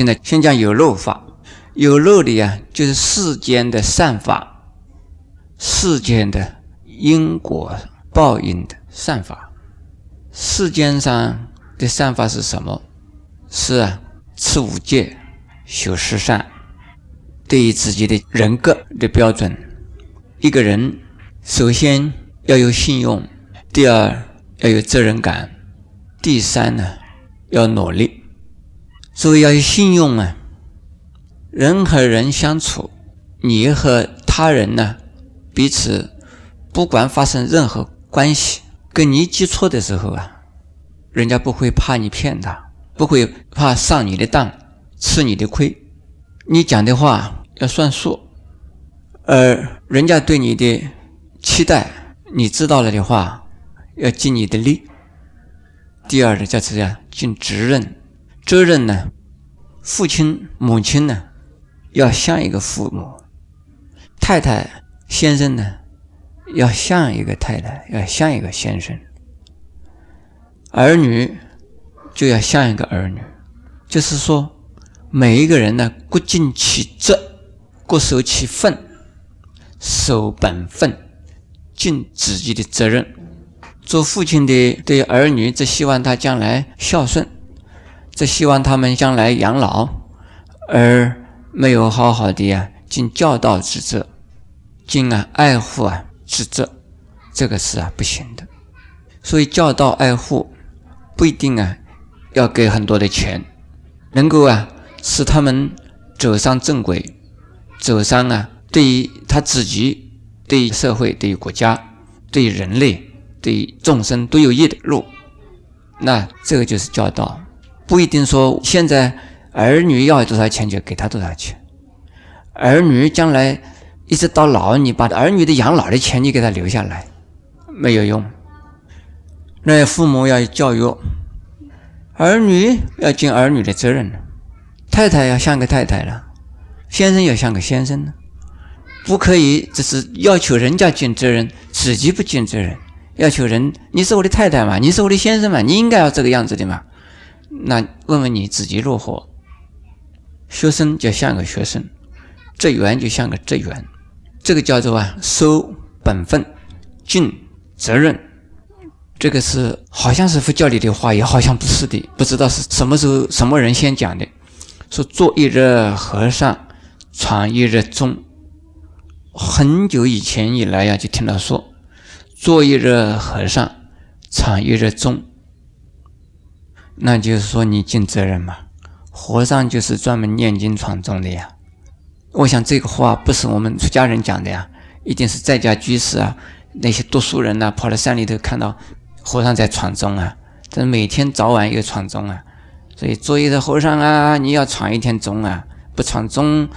现在先讲有漏法，有漏的呀，就是世间的善法，世间的因果报应的善法。世间上的善法是什么？是啊，持五戒，修十善。对于自己的人格的标准，一个人首先要有信用，第二要有责任感，第三呢要努力。所以要有信用啊！人和人相处，你和他人呢彼此不管发生任何关系，跟你记错的时候啊，人家不会怕你骗他，不会怕上你的当，吃你的亏。你讲的话。要算数，而人家对你的期待，你知道了的话，要尽你的力。第二呢，叫怎样尽责任？责任呢，父亲、母亲呢，要像一个父母；太太、先生呢，要像一个太太，要像一个先生；儿女就要像一个儿女。就是说，每一个人呢，各尽其责。各守其分，守本分，尽自己的责任。做父亲的对儿女，只希望他将来孝顺，只希望他们将来养老，而没有好好的呀尽教导之责，尽啊爱护啊之责，这个是啊不行的。所以教导爱护不一定啊要给很多的钱，能够啊使他们走上正轨。走上啊，对于他自己、对于社会、对于国家、对于人类、对于众生都有益的路，那这个就是教导，不一定说现在儿女要多少钱就给他多少钱，儿女将来一直到老，你把儿女的养老的钱你给他留下来，没有用。那父母要教育儿女，要尽儿女的责任太太要像个太太了。先生要像个先生呢，不可以只是要求人家尽责任，自己不尽责任。要求人，你是我的太太嘛，你是我的先生嘛，你应该要这个样子的嘛。那问问你自己如何？学生就像个学生，职员就像个职员，这个叫做啊守本分、尽责任。这个是好像是佛教里的话，也好像不是的，不知道是什么时候什么人先讲的，说做一日和尚。传一日钟，很久以前以来呀，就听到说，做一日和尚，传一日钟，那就是说你尽责任嘛。和尚就是专门念经传钟的呀。我想这个话不是我们出家人讲的呀，一定是在家居士啊，那些读书人呐，跑到山里头看到和尚在传钟啊，这每天早晚有传钟啊。所以做一日和尚啊，你要传一天钟啊，不传钟。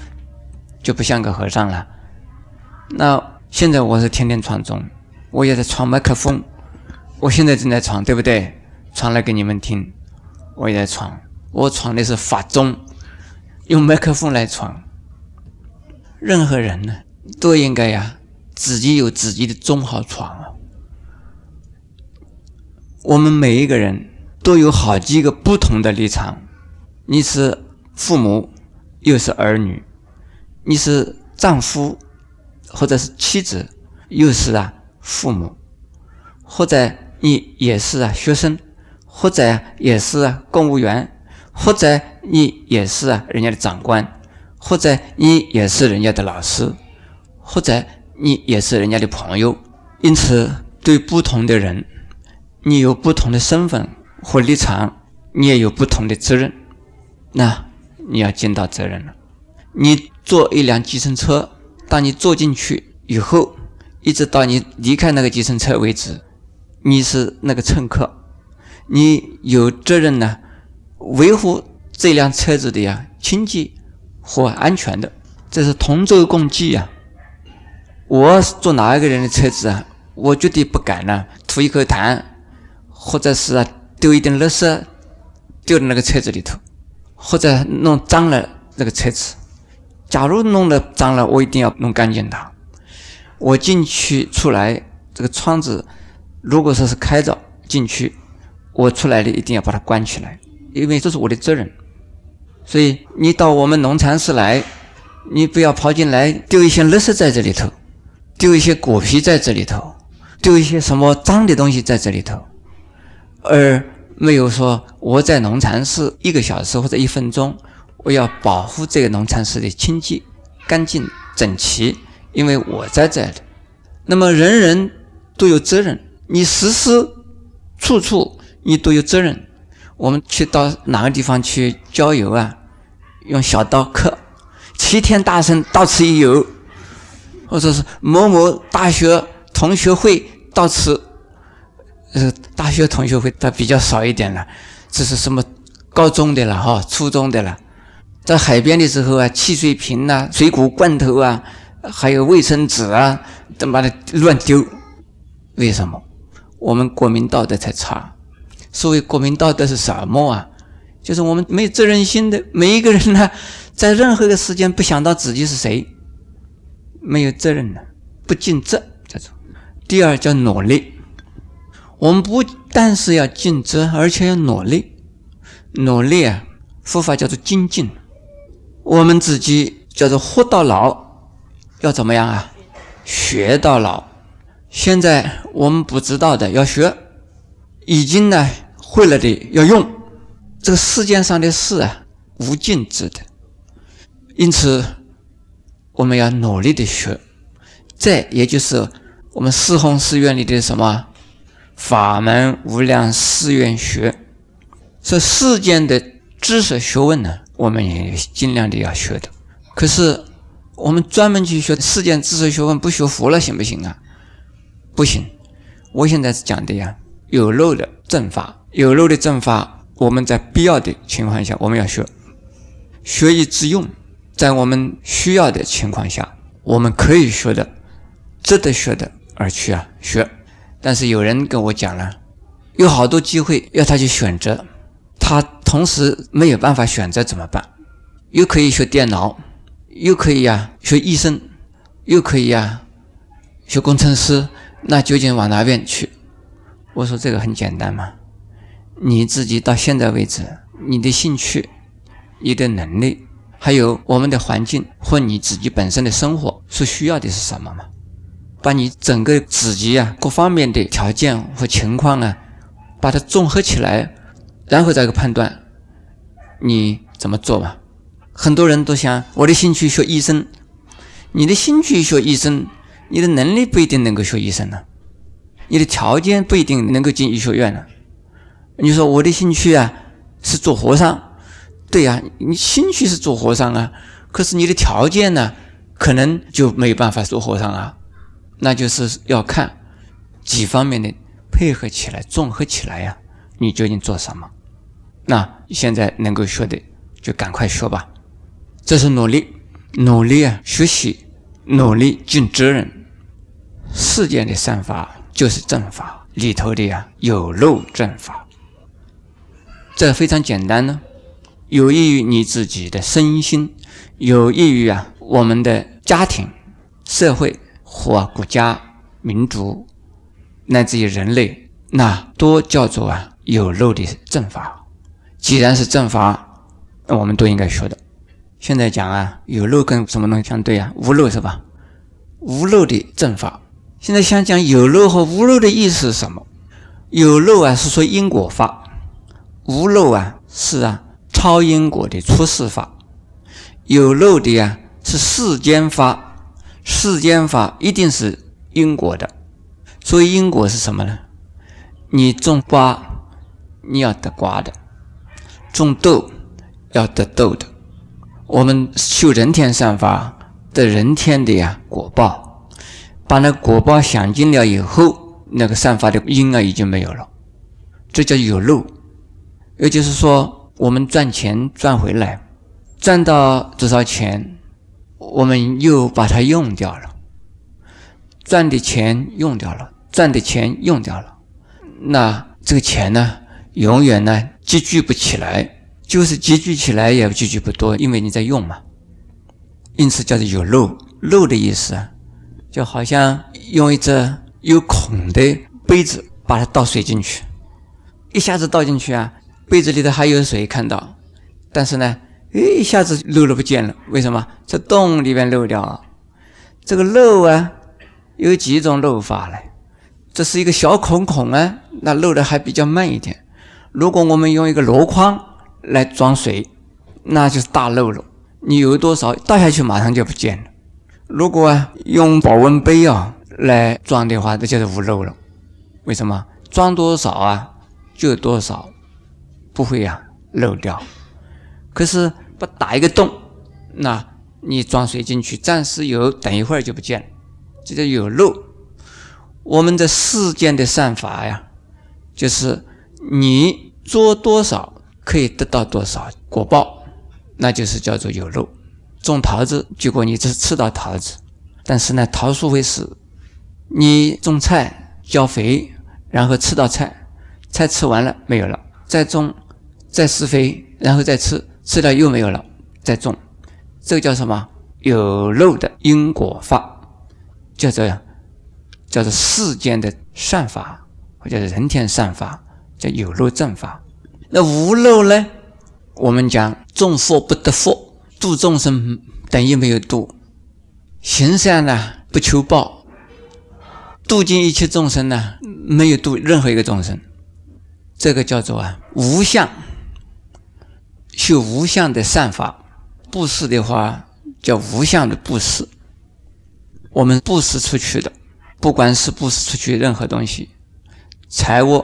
就不像个和尚了。那现在我是天天传钟，我也在传麦克风，我现在正在传，对不对？传来给你们听，我也在传。我传的是法宗，用麦克风来传。任何人呢，都应该呀，自己有自己的宗好传啊。我们每一个人都有好几个不同的立场，你是父母，又是儿女。你是丈夫，或者是妻子，又是啊父母，或者你也是啊学生，或者也是公务员，或者你也是人家的长官，或者你也是人家的老师，或者你也是人家的朋友。因此，对不同的人，你有不同的身份或立场，你也有不同的责任。那你要尽到责任了。你坐一辆计程车，当你坐进去以后，一直到你离开那个计程车为止，你是那个乘客，你有责任呢，维护这辆车子的呀清洁和安全的，这是同舟共济呀。我坐哪一个人的车子啊，我绝对不敢呢吐一口痰，或者是啊丢一点垃圾丢到那个车子里头，或者弄脏了那个车子。假如弄得脏了，我一定要弄干净它。我进去出来，这个窗子如果说是开着进去，我出来的一定要把它关起来，因为这是我的责任。所以你到我们农禅寺来，你不要跑进来丢一些垃圾在这里头，丢一些果皮在这里头，丢一些什么脏的东西在这里头，而没有说我在农禅寺一个小时或者一分钟，我要保护这个农禅寺的清洁、干净、整齐，因为我在这里。那么人人都有责任，你时时处处你都有责任。我们去到哪个地方去郊游啊？用小刀刻“齐天大圣到此一游”，或者是某某大学同学会到此。呃，大学同学会它比较少一点了，这是什么高中的了哈，初中的了。在海边的时候啊，汽水瓶啊、水果罐头啊，还有卫生纸啊，都把它乱丢。为什么？我们国民道德太差。所谓国民道德是什么啊？就是我们没有责任心的每一个人呢，在任何一个时间不想到自己是谁，没有责任的，不尽责这种。第二叫努力，我们不但是要尽责，而且要努力。努力啊，佛法叫做精进。我们自己叫做活到老，要怎么样啊？学到老。现在我们不知道的要学，已经呢会了的要用。这个世间上的事啊，无尽止的，因此我们要努力的学。这也就是我们四弘寺院里的什么法门无量誓愿学。这世间的知识学问呢，我们也尽量的要学的。可是我们专门去学世间知识学问，不学佛了，行不行啊？不行。我现在是讲的呀，有漏的正法，有漏的正法。我们在必要的情况下，我们要学，学以致用。在我们需要的情况下，我们可以学的，值得学的而去啊学。但是有人跟我讲了，有好多机会要他去选择，他同时没有办法选择怎么办？又可以学电脑，又可以呀学医生，又可以呀学工程师，那究竟往哪边去？我说这个很简单嘛。你自己到现在为止，你的兴趣、你的能力，还有我们的环境或你自己本身的生活所需要的是什么嘛？把你整个自己啊各方面的条件和情况啊，把它综合起来，然后再个判断你怎么做嘛？很多人都想我的兴趣学医生，你的兴趣学医生，你的能力不一定能够学医生呢，你的条件不一定能够进医学院呢。你说我的兴趣啊是做和尚，对呀，你兴趣是做和尚啊，可是你的条件呢，可能就没有办法做和尚啊，那就是要看几方面的配合起来，综合起来呀，你究竟做什么？那现在能够学的就赶快学吧，这是努力，努力啊，学习，努力尽责任。世间的善法就是正法里头的呀，有漏正法。这非常简单呢，有益于你自己的身心，有益于啊我们的家庭、社会或国家、民族，乃至于人类，那都叫做啊有漏的正法。既然是正法，那我们都应该学的。现在讲啊，有漏跟什么东西相对啊？无漏是吧？无漏的正法。现在想讲有漏和无漏的意思是什么？有漏啊是说因果法。无漏啊，是啊，超因果的出世法；有漏的呀，是世间法。世间法一定是因果的。所以因果是什么呢？你种瓜，你要得瓜的；种豆，要得豆的。我们修人天善法，得人天的呀果报，把那果报享尽了以后，那个散发的因啊已经没有了，这叫有漏。也就是说，我们赚钱赚回来，赚到多少钱，我们又把它用掉了，赚的钱用掉了，赚的钱用掉了，那这个钱呢，永远呢积聚不起来，就是积聚起来也积聚不多，因为你在用嘛。因此叫做有漏，漏的意思啊，就好像用一只有孔的杯子，把它倒水进去，一下子倒进去啊。杯子里头还有水，看到，但是呢，哎，一下子漏了不见了。为什么？在洞里面漏掉啊？这个漏啊，有几种漏法呢？这是一个小孔孔啊，那漏的还比较慢一点。如果我们用一个箩筐来装水，那就是大漏了。你有多少倒下去，马上就不见了。如果用保温杯啊来装的话，那就是无漏了。为什么？装多少啊，就多少，不会呀漏掉。可是不打一个洞，那你装水进去，暂时有，等一会儿就不见了，这叫有漏。我们的世间的善法呀，就是你做多少，可以得到多少果报。那就是叫做有漏。种桃子，结果你只吃到桃子，但是呢，桃树会死。你种菜浇肥，然后吃到菜，菜吃完了没有了，再种，再施肥，然后再吃，吃了又没有了，再种，这个叫什么？有漏的因果法，叫做叫做世间的善法，或者人天善法，叫有漏正法。那无漏呢？我们讲种福不得福，度众生等于没有度；行善呢不求报，度尽一切众生呢没有度任何一个众生。这个叫做啊无相，修无相的善法。布施的话叫无相的布施。我们布施出去的，不管是布施出去任何东西，财物，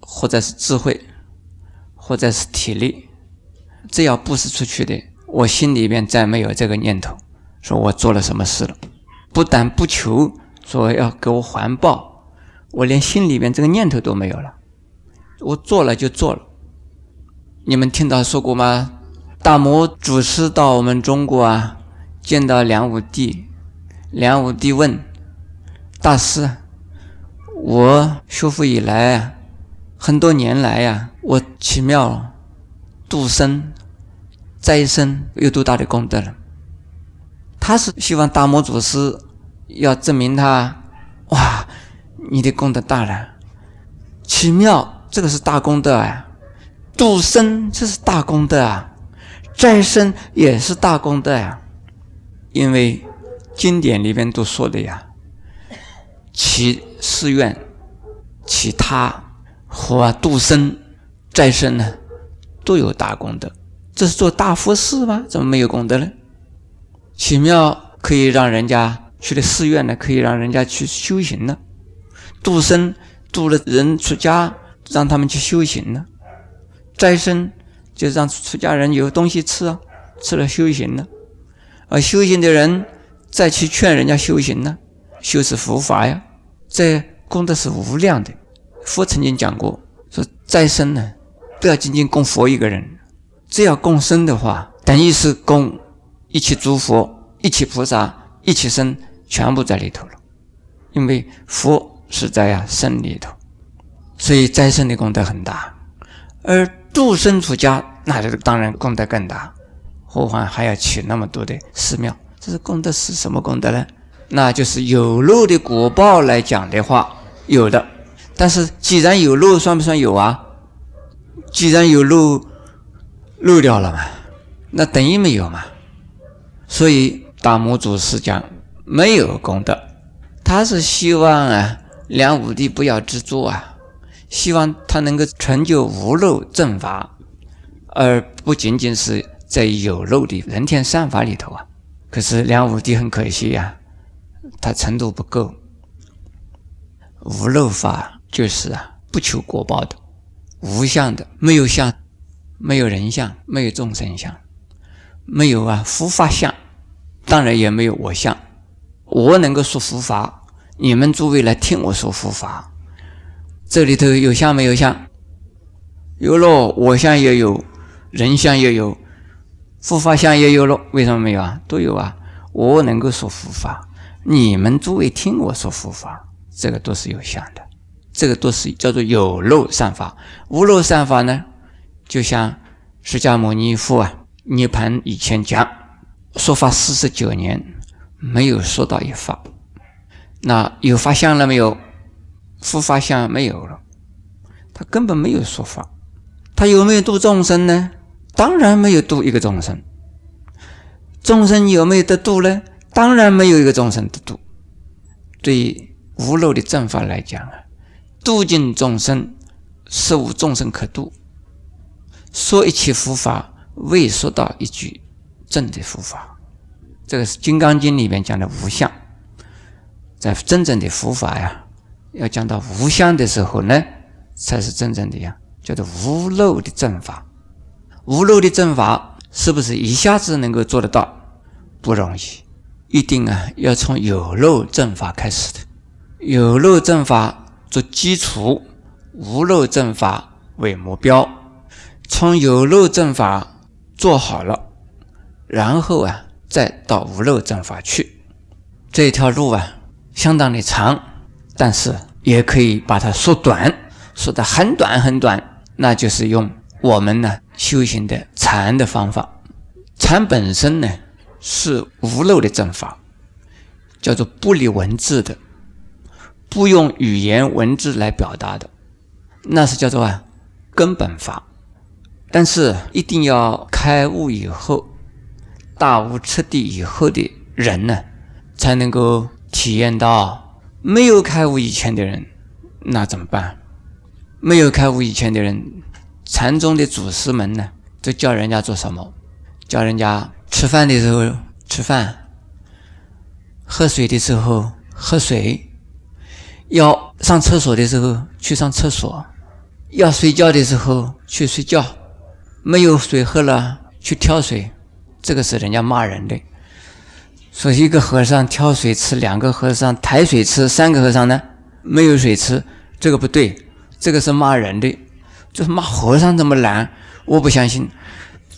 或者是智慧。或者是体力，只要布施出去的，我心里面再没有这个念头，说我做了什么事了，不但不求说要给我还报，我连心里面这个念头都没有了，我做了就做了。你们听到说过吗？大摩祖师到我们中国啊，见到梁武帝，梁武帝问大师：“我修佛以来啊，很多年来呀。”我奇妙度生再生有多大的功德了？他是希望大摩祖师要证明他，哇，你的功德大了，奇妙，这个是大功德啊！度生这是大功德啊，再生也是大功德啊，因为经典里面都说的呀，其誓愿，其他或度生。再生呢，都有大功德。这是做大佛寺吗？怎么没有功德呢？奇妙可以让人家去的寺院呢，可以让人家去修行呢。度生度了人出家，让他们去修行呢。斋生就让出家人有东西吃啊，吃了修行呢。而修行的人再去劝人家修行呢，修是佛法呀，这功德是无量的。佛曾经讲过，说斋生呢。不要仅仅供佛一个人，只要供生的话，等于是供一起诸佛、一起菩萨、一起生，全部在里头了。因为佛是在呀生里头，所以斋生的功德很大。而度生出家，那这个当然功德更大。何况还要起那么多的寺庙，这是功德是什么功德呢？那就是有漏的果报来讲的话，有的。但是既然有漏，算不算有啊？既然有漏漏掉了嘛，那等于没有嘛。所以大魔祖师讲没有功德，他是希望啊梁武帝不要执着啊，希望他能够成就无漏正法，而不仅仅是在有漏的人天善法里头啊。可是梁武帝很可惜呀，他程度不够。无漏法就是啊不求果报的。无相的，没有相，没有人相，没有众生相，没有啊佛法相，当然也没有我相。我能够说佛法，你们诸位来听我说佛法。这里头有相没有相？有了，我相也有，人相也有，佛法相也有了。为什么没有啊？都有啊。我能够说佛法，你们诸位听我说佛法，这个都是有相的。这个都是叫做有漏善法，无漏善法呢，就像释迦牟尼佛啊，涅盘以前讲说法四十九年，没有说到一法，那有法相了没有？复法相没有了，他根本没有说法，他有没有度众生呢？当然没有度一个众生。众生有没有得度呢？当然没有一个众生得度。对于无漏的正法来讲啊，度尽众生，是无众生可度。说一切佛法，未说到一句正的佛法。这个是《金刚经》里面讲的无相。在真正的佛法呀，要讲到无相的时候呢，才是真正的呀，叫做无漏的正法。无漏的正法。是不是一下子能够做得到？不容易，一定啊要从有漏正法开始的，有漏正法做基础，无漏正法为目标。从有漏正法做好了，然后啊再到无漏正法去。这条路啊相当的长，但是也可以把它缩短，缩得很短很短，那就是用。我们呢修行的禅的方法，禅本身呢是无漏的正法，叫做不离文字的，不用语言文字来表达的，那是叫做啊根本法。但是一定要开悟以后，大悟彻底以后的人呢，才能够体验到。没有开悟以前的人，那怎么办？没有开悟以前的人。禅宗的祖师们呢，都教人家做什么？教人家吃饭的时候吃饭，喝水的时候喝水，要上厕所的时候去上厕所，要睡觉的时候去睡觉，没有水喝了去挑水，这个是人家骂人的。说一个和尚挑水吃，两个和尚抬水吃，三个和尚呢没有水吃，这个不对，这个是骂人的。就是骂和尚这么懒，我不相信，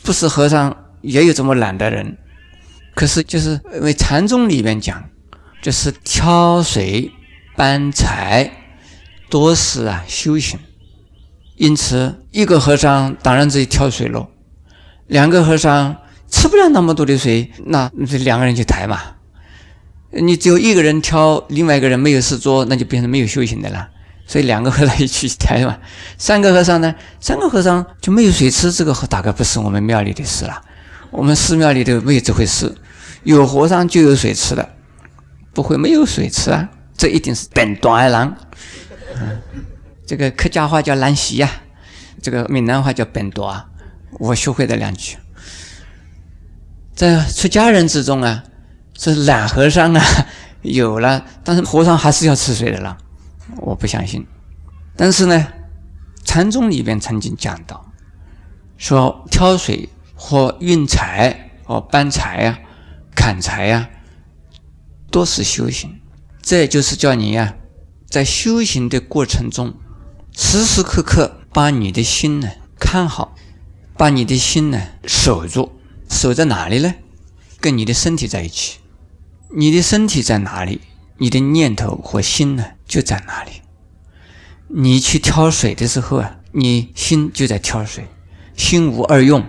不是和尚也有这么懒的人。可是就是因为禅宗里面讲，就是挑水、搬柴，多是啊修行。因此，一个和尚当然自己挑水喽，两个和尚吃不了那么多的水，那这两个人去抬嘛。你只有一个人挑，另外一个人没有事做，那就变成没有修行的了。所以两个和尚一起抬嘛，三个和尚呢？三个和尚就没有水吃，这个大概不是我们庙里的事了。我们寺庙里头没有这回事，有和尚就有水吃的，不会没有水吃啊？这一定是本短二郎。嗯，这个客家话叫兰溪呀，这个闽南话叫本多啊，我学会的两句。在出家人之中啊，是懒和尚啊，有了，但是和尚还是要吃水的啦。我不相信，但是呢，禅宗里边曾经讲到，说挑水或运柴或搬柴呀、砍柴呀，都是修行。这就是叫你呀，在修行的过程中，时时刻刻把你的心呢看好，把你的心呢守住。守在哪里呢？跟你的身体在一起。你的身体在哪里？你的念头和心呢，就在哪里。你去挑水的时候啊，你心就在挑水，心无二用。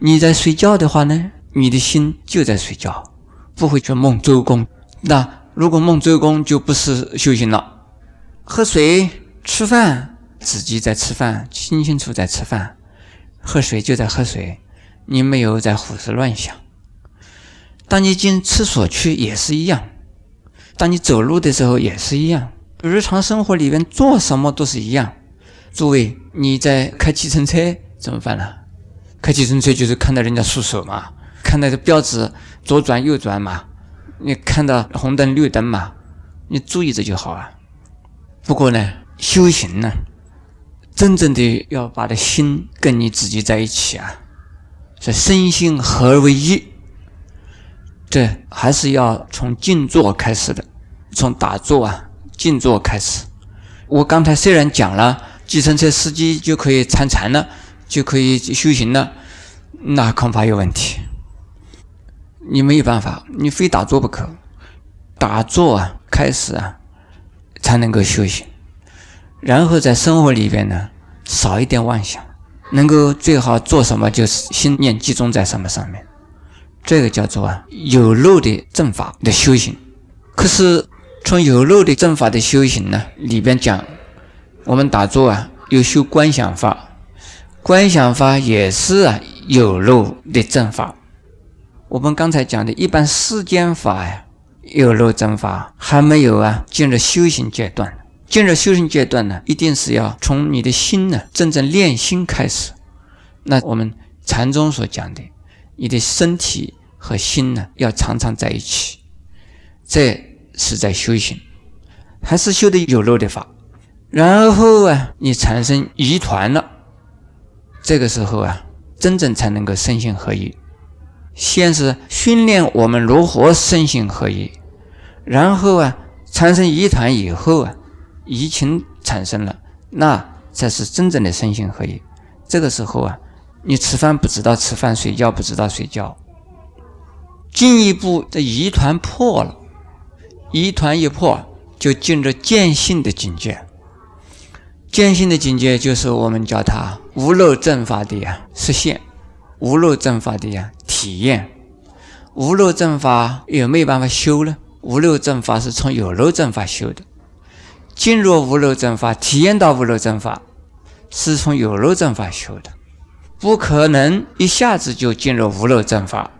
你在睡觉的话呢，你的心就在睡觉，不会去梦周公。那如果梦周公，就不是修行了。喝水、吃饭，自己在吃饭，清清楚在吃饭；喝水就在喝水，你没有在胡思乱想。当你进厕所去，也是一样。当你走路的时候也是一样，日常生活里面做什么都是一样。诸位，你在开计程车怎么办呢？开计程车就是看到人家束手嘛，看到这标志左转右转嘛，你看到红灯绿灯嘛，你注意着就好啊。不过呢，修行呢，真正的要把的心跟你自己在一起啊，是身心合而为一。这还是要从静坐开始的，从打坐啊、静坐开始。我刚才虽然讲了，计程车司机就可以参禅了，就可以修行了，那恐怕有问题。你没有办法，你非打坐不可。打坐啊，开始啊，才能够修行。然后在生活里边呢，少一点妄想，能够最好做什么就是心念集中在什么上面。这个叫做啊有漏的正法的修行，可是从有漏的正法的修行呢里边讲，我们打坐啊有修观想法，观想法也是啊有漏的正法。我们刚才讲的一般世间法呀，有漏正法还没有啊进入修行阶段。进入修行阶段呢，一定是要从你的心呢真正练心开始。那我们禅宗所讲的，你的身体和心呢要常常在一起，这是在修行，还是修的有漏的法。然后啊，你产生疑团了，这个时候啊，真正才能够身心合一。先是训练我们如何身心合一，然后啊，产生疑团以后啊。疫情产生了，那才是真正的身心合一。这个时候啊，你吃饭不知道吃饭，睡觉不知道睡觉。进一步的疑团破了，疑团一破，就进入见性的境界。见性的境界就是我们叫它无漏正法的呀实现，无漏正法的呀体验。无漏正法有没有办法修呢？无漏正法是从有漏正法修的。进入无漏正法，体验到无漏正法，是从有漏正法修的，不可能一下子就进入无漏正法。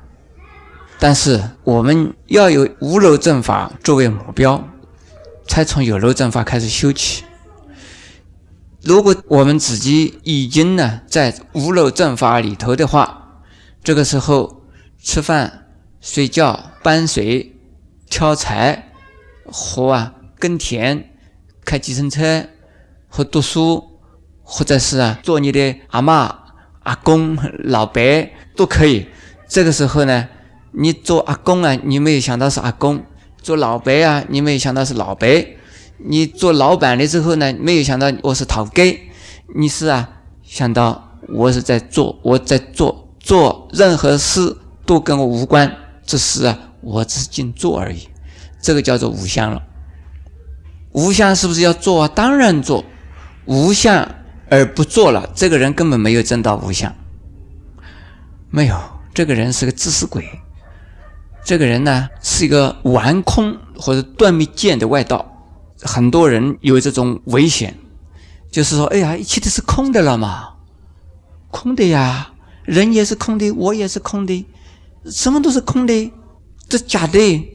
但是我们要有无漏正法作为目标，才从有漏正法开始修起。如果我们自己已经呢在无漏正法里头的话，这个时候吃饭、睡觉、搬水、挑柴、活啊、耕田。开计程车或读书，或者是啊做你的阿妈、阿公、老伯都可以。这个时候呢，你做阿公啊，你没有想到是阿公；做老伯啊，你没有想到是老伯；你做老板了之后呢，没有想到我是讨给。你是啊想到我是在做，我在做，做任何事都跟我无关，只是啊我只是尽做而已。这个叫做无相了。无相是不是要做啊？当然做，无相而不做了，这个人根本没有证到无相，没有，这个人是个自私鬼，这个人呢是一个玩空或者断灭见的外道。很多人有这种危险，就是说，哎呀，一切都是空的了嘛，空的呀，人也是空的，我也是空的，什么都是空的，这假的。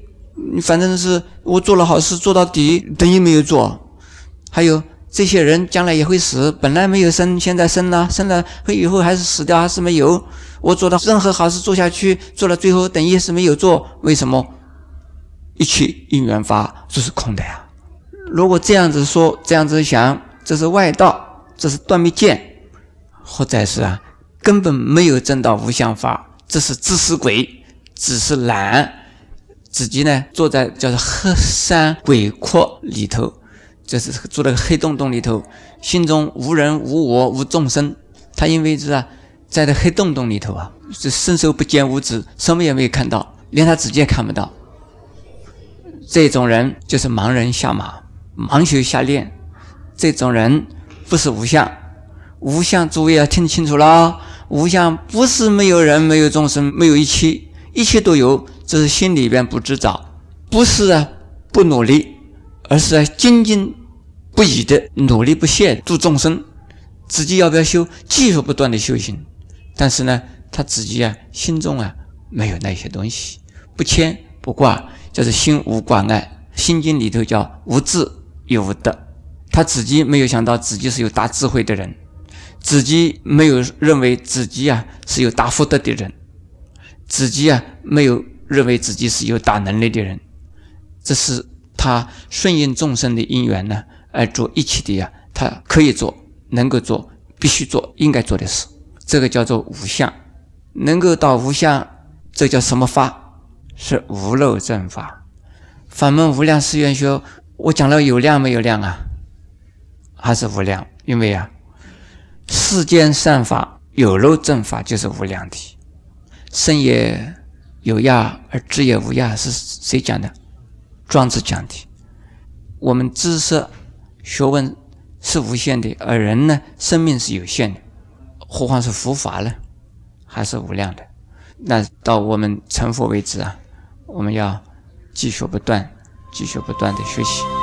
你反正是我做了好事做到底，等于没有做。还有这些人将来也会死，本来没有生，现在生了，生了会以后还是死掉，还是没有。我做的任何好事做下去，做了最后等于是没有做。为什么？一切因缘法这是空的呀。如果这样子说，这样子想，这是外道，这是断灭见，或者是啊，根本没有证到无相法，这是自私鬼，只是懒。自己呢，坐在叫做黑山鬼窟里头，就是住在个黑洞洞里头，心中无人无我无众生。他因为是啊，在这黑洞洞里头啊，是伸手不见五指，什么也没有看到，连他自己也看不到。这种人就是盲人下马，盲修瞎练。这种人不是无相，无相诸位要听清楚了，无相不是没有人、没有众生、没有一切，一切都有。这是心里边不知道，不是啊不努力，而是啊精进不已的努力不懈度众生。自己要不要修？继续不断的修行，但是呢，他自己啊心中啊没有那些东西，不牵不挂，就是心无挂碍。心经里头叫无智又无德，他自己没有想到自己是有大智慧的人，自己没有认为自己啊是有大福德的人，自己啊没有。认为自己是有大能力的人，这是他顺应众生的因缘呢，而做一切的呀，他可以做，能够做，必须做，应该做的事。这个叫做无相，能够到无相，这叫什么法？是无漏正法。法门无量誓愿修，我讲了有量没有量啊？还是无量？因为啊，世间善法有漏正法就是无量的，生也。有涯而知也无涯，是谁讲的？庄子讲的。我们知识、学问是无限的，而人呢，生命是有限的，何况是佛法呢？还是无量的。那到我们成佛为止啊，我们要继续不断、继续不断的学习。